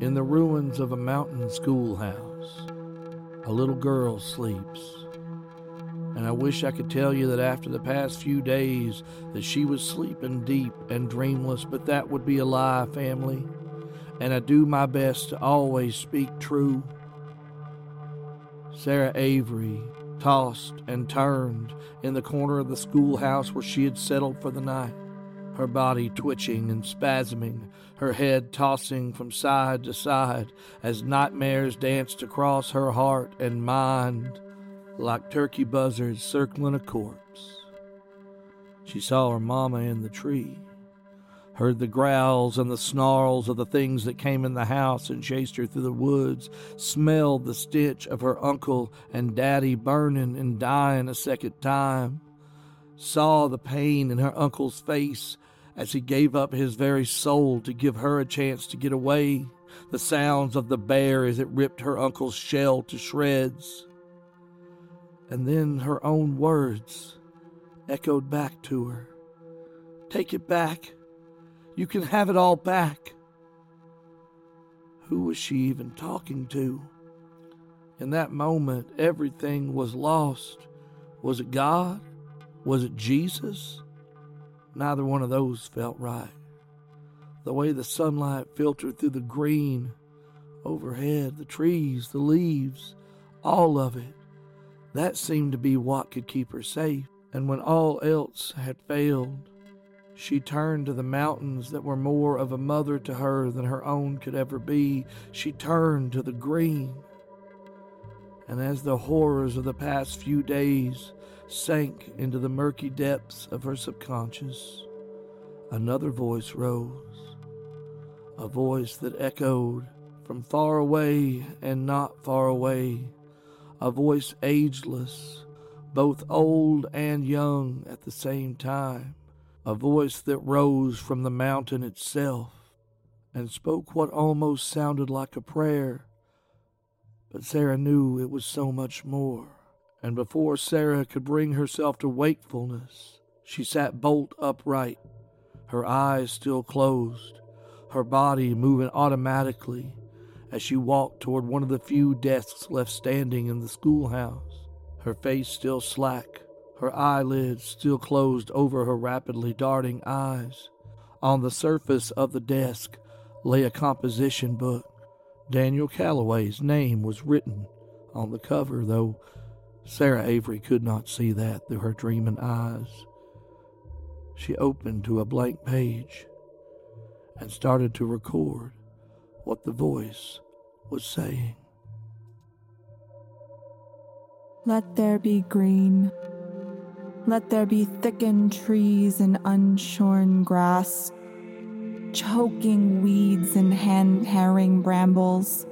In the ruins of a mountain schoolhouse, a little girl sleeps. And I wish I could tell you that after the past few days that she was sleeping deep and dreamless, but that would be a lie, family. And I do my best to always speak true. Sarah Avery tossed and turned in the corner of the schoolhouse where she had settled for the night her body twitching and spasming, her head tossing from side to side as nightmares danced across her heart and mind like turkey buzzards circling a corpse. She saw her mama in the tree, heard the growls and the snarls of the things that came in the house and chased her through the woods, smelled the stench of her uncle and daddy burning and dying a second time, saw the pain in her uncle's face as he gave up his very soul to give her a chance to get away, the sounds of the bear as it ripped her uncle's shell to shreds. And then her own words echoed back to her Take it back. You can have it all back. Who was she even talking to? In that moment, everything was lost. Was it God? Was it Jesus? Neither one of those felt right. The way the sunlight filtered through the green overhead, the trees, the leaves, all of it, that seemed to be what could keep her safe. And when all else had failed, she turned to the mountains that were more of a mother to her than her own could ever be. She turned to the green. And as the horrors of the past few days sank into the murky depths of her subconscious, another voice rose, a voice that echoed from far away and not far away, a voice ageless, both old and young at the same time, a voice that rose from the mountain itself and spoke what almost sounded like a prayer, but Sarah knew it was so much more and before Sarah could bring herself to wakefulness, she sat bolt upright, her eyes still closed, her body moving automatically as she walked toward one of the few desks left standing in the schoolhouse, her face still slack, her eyelids still closed over her rapidly darting eyes. On the surface of the desk lay a composition book. Daniel Calloway's name was written on the cover, though Sarah Avery could not see that through her dreaming eyes. She opened to a blank page and started to record what the voice was saying. Let there be green. Let there be thickened trees and unshorn grass, choking weeds and hand tearing brambles.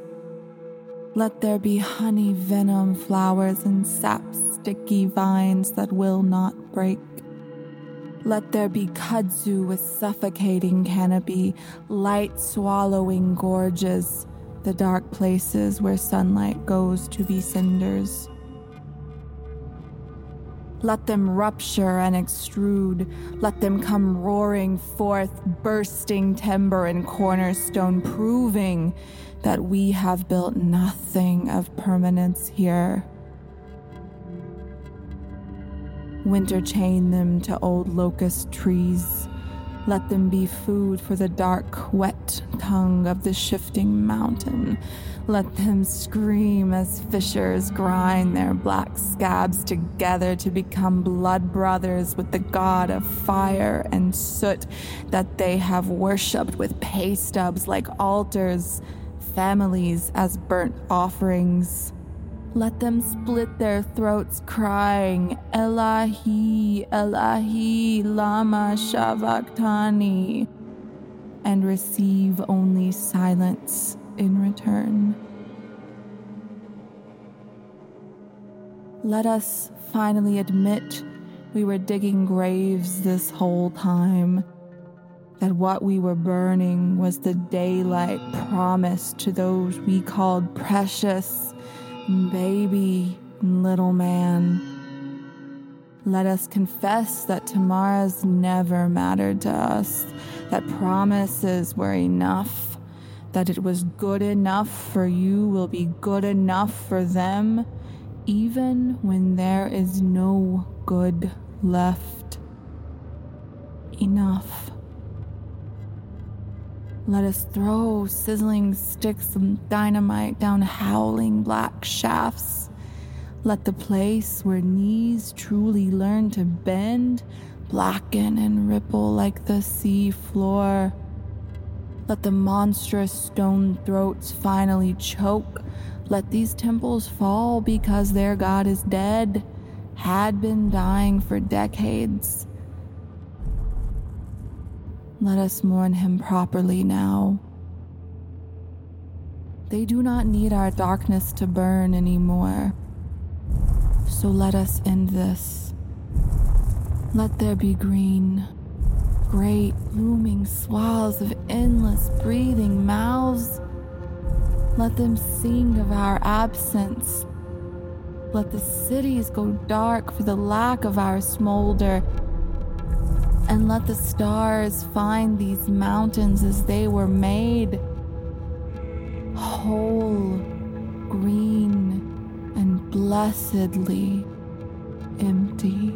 Let there be honey venom flowers and sap sticky vines that will not break. Let there be kudzu with suffocating canopy, light swallowing gorges, the dark places where sunlight goes to be cinders. Let them rupture and extrude. Let them come roaring forth, bursting timber and cornerstone, proving that we have built nothing of permanence here. Winter chain them to old locust trees, Let them be food for the dark, wet tongue of the shifting mountain. Let them scream as fishers grind their black scabs together to become blood brothers with the god of fire and soot that they have worshipped with pay stubs like altars, families as burnt offerings. Let them split their throats crying, Elahi, Elahi, Lama Sabachthani, and receive only silence in return. Let us finally admit we were digging graves this whole time, that what we were burning was the daylight promised to those we called precious Baby, little man, let us confess that tomorrows never mattered to us, that promises were enough, that it was good enough for you will be good enough for them, even when there is no good left. Enough. Let us throw sizzling sticks of dynamite down howling black shafts. Let the place where knees truly learn to bend blacken and ripple like the sea floor. Let the monstrous stone throats finally choke. Let these temples fall because their god is dead, had been dying for decades. Let us mourn him properly now. They do not need our darkness to burn anymore. So let us end this. Let there be green, great looming swaths of endless breathing mouths. Let them sing of our absence. Let the cities go dark for the lack of our smolder and let the stars find these mountains as they were made whole, green, and blessedly empty.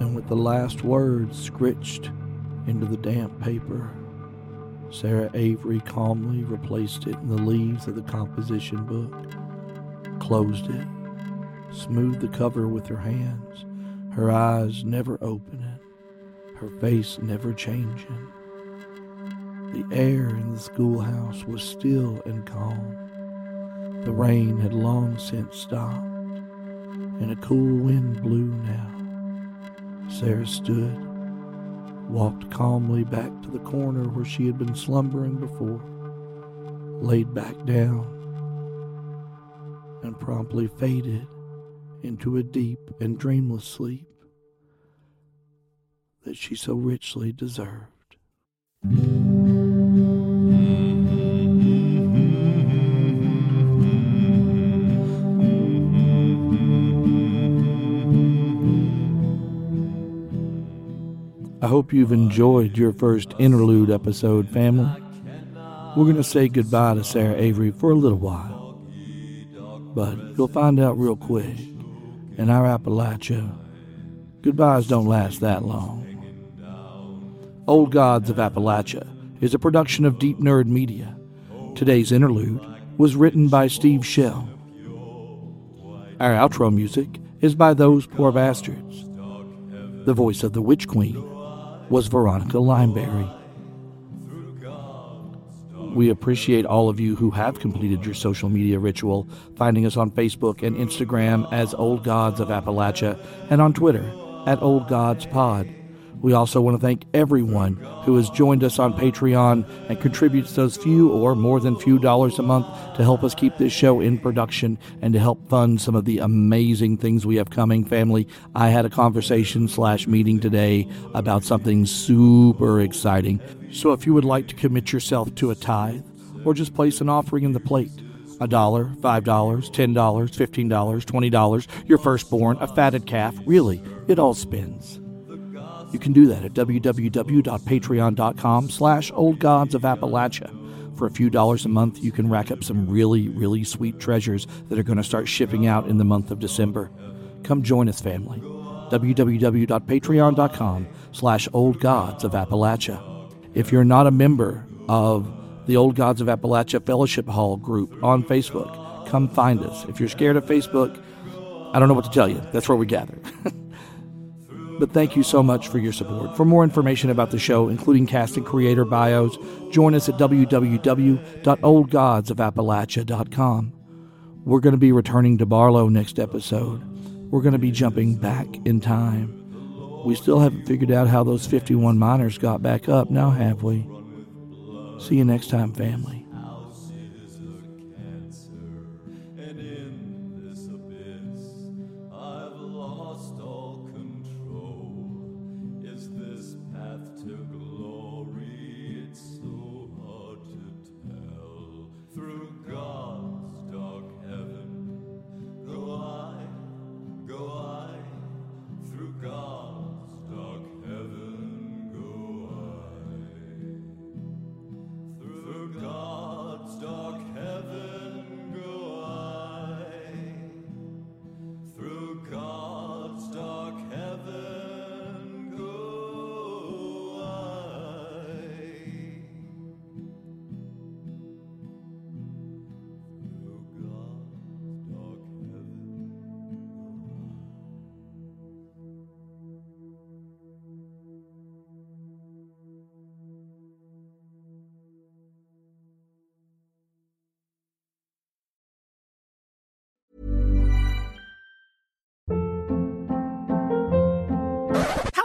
And with the last words scritched into the damp paper, Sarah Avery calmly replaced it in the leaves of the composition book, closed it, smoothed the cover with her hands her eyes never opening, her face never changing. The air in the schoolhouse was still and calm. The rain had long since stopped, and a cool wind blew now. Sarah stood, walked calmly back to the corner where she had been slumbering before, laid back down, and promptly faded into a deep and dreamless sleep that she so richly deserved. I hope you've enjoyed your first interlude episode, family. We're going to say goodbye to Sarah Avery for a little while. But you'll find out real quick in our Appalachia, goodbyes don't last that long. Old Gods of Appalachia is a production of DeepNerd Media. Today's interlude was written by Steve Shell. Our outro music is by Those Poor Bastards. The voice of the Witch Queen was Veronica Limeberry. We appreciate all of you who have completed your social media ritual, finding us on Facebook and Instagram as Old Gods of Appalachia and on Twitter at Old Gods Pod. We also want to thank everyone who has joined us on Patreon and contributes those few or more than few dollars a month to help us keep this show in production and to help fund some of the amazing things we have coming. Family, I had a conversation slash meeting today about something super exciting. So if you would like to commit yourself to a tithe or just place an offering in the plate, a dollar, five dollars, ten dollars, fifteen dollars, twenty dollars, your firstborn, a fatted calf, really, it all spins. You can do that at www.patreon.com slash Old Gods of Appalachia. For a few dollars a month, you can rack up some really, really sweet treasures that are going to start shipping out in the month of December. Come join us, family. www.patreon.com slash Old Gods of Appalachia. If you're not a member of the Old Gods of Appalachia Fellowship Hall group on Facebook, come find us. If you're scared of Facebook, I don't know what to tell you. That's where we gather. but thank you so much for your support. For more information about the show, including cast and creator bios, join us at www.oldgodsofappalachia.com. We're going to be returning to Barlow next episode. We're going to be jumping back in time. We still haven't figured out how those 51 miners got back up, now have we? See you next time, family. took a